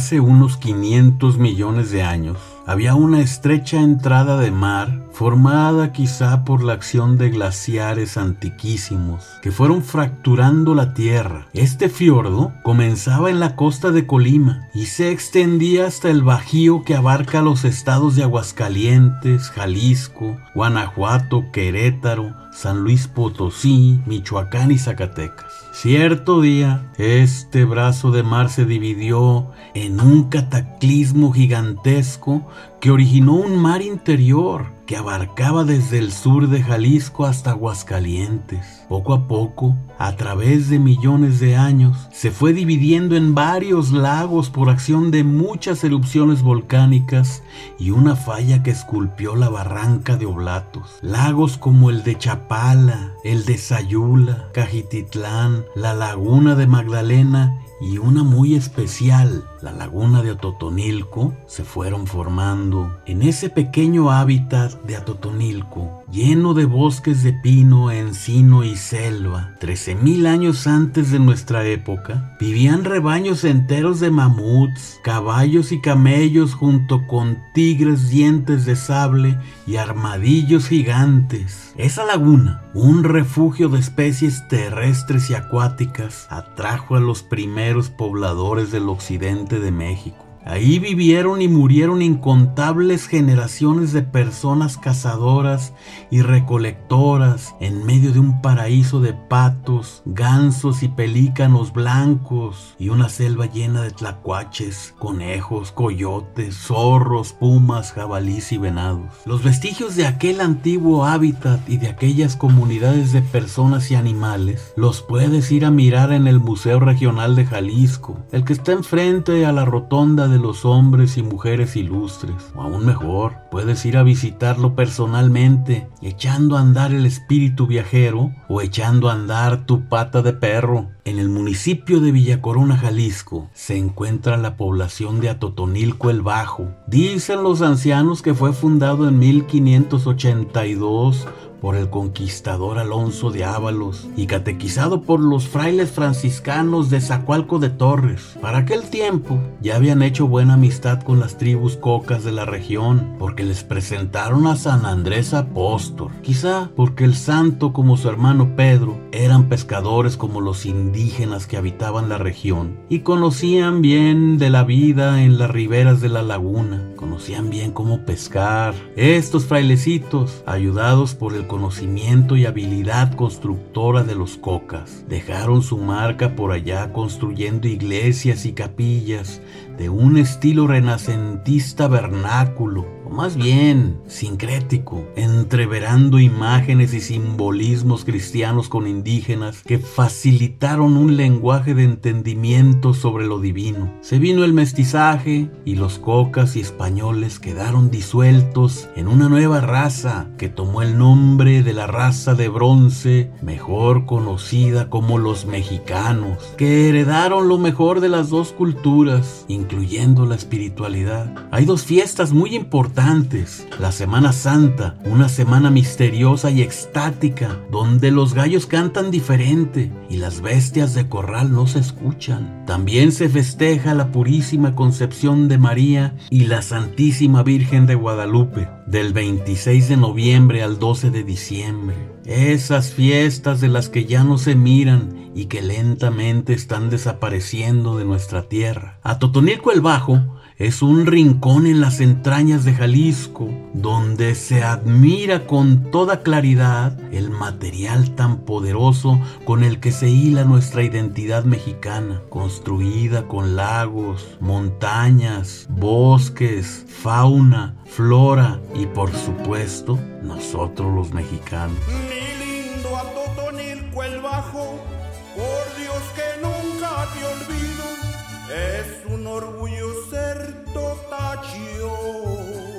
hace unos 500 millones de años, había una estrecha entrada de mar formada quizá por la acción de glaciares antiquísimos que fueron fracturando la tierra. Este fiordo comenzaba en la costa de Colima y se extendía hasta el bajío que abarca los estados de Aguascalientes, Jalisco, Guanajuato, Querétaro, San Luis Potosí, Michoacán y Zacatecas. Cierto día, este brazo de mar se dividió en un cataclismo gigantesco que originó un mar interior que abarcaba desde el sur de Jalisco hasta Aguascalientes. Poco a poco, a través de millones de años, se fue dividiendo en varios lagos por acción de muchas erupciones volcánicas y una falla que esculpió la barranca de Oblatos. Lagos como el de Chapala, el de Sayula, Cajititlán, la laguna de Magdalena y una muy especial, la laguna de Atotonilco, se fueron formando. En ese pequeño hábitat de Atotonilco, lleno de bosques de pino, encino y selva, 13.000 años antes de nuestra época, vivían rebaños enteros de mamuts, caballos y camellos junto con tigres dientes de sable y armadillos gigantes. Esa laguna, un refugio de especies terrestres y acuáticas, atrajo a los primeros pobladores del occidente de México. Ahí vivieron y murieron incontables generaciones de personas cazadoras y recolectoras en medio de un paraíso de patos, gansos y pelícanos blancos y una selva llena de tlacuaches, conejos, coyotes, zorros, pumas, jabalís y venados. Los vestigios de aquel antiguo hábitat y de aquellas comunidades de personas y animales los puedes ir a mirar en el Museo Regional de Jalisco, el que está enfrente a la rotonda de los hombres y mujeres ilustres. O aún mejor, puedes ir a visitarlo personalmente, echando a andar el espíritu viajero o echando a andar tu pata de perro. En el municipio de Villacorona, Jalisco, se encuentra la población de Atotonilco el Bajo. Dicen los ancianos que fue fundado en 1582 por el conquistador Alonso de Ábalos y catequizado por los frailes franciscanos de Zacualco de Torres. Para aquel tiempo ya habían hecho buena amistad con las tribus cocas de la región porque les presentaron a San Andrés Apóstol. Quizá porque el santo como su hermano Pedro eran pescadores como los indígenas que habitaban la región y conocían bien de la vida en las riberas de la laguna. Conocían bien cómo pescar. Estos frailecitos, ayudados por el conocimiento y habilidad constructora de los cocas. Dejaron su marca por allá construyendo iglesias y capillas de un estilo renacentista vernáculo, más bien sincrético, entreverando imágenes y simbolismos cristianos con indígenas que facilitaron un lenguaje de entendimiento sobre lo divino. Se vino el mestizaje y los cocas y españoles quedaron disueltos en una nueva raza que tomó el nombre de la raza de bronce, mejor conocida como los mexicanos, que heredaron lo mejor de las dos culturas, incluyendo la espiritualidad. Hay dos fiestas muy importantes. La Semana Santa, una semana misteriosa y extática, donde los gallos cantan diferente y las bestias de corral no se escuchan. También se festeja la Purísima Concepción de María y la Santísima Virgen de Guadalupe, del 26 de noviembre al 12 de diciembre. Esas fiestas de las que ya no se miran y que lentamente están desapareciendo de nuestra tierra. A Totonilco el Bajo es un rincón en las entrañas de Jalisco, donde se admira con toda claridad el material tan poderoso con el que se hila nuestra identidad mexicana, construida con lagos, montañas, bosques, fauna, flora y por supuesto nosotros los mexicanos. Mi lindo Atotonilco el Bajo, por Dios que nunca te olvido, es un orgullo ser totacho.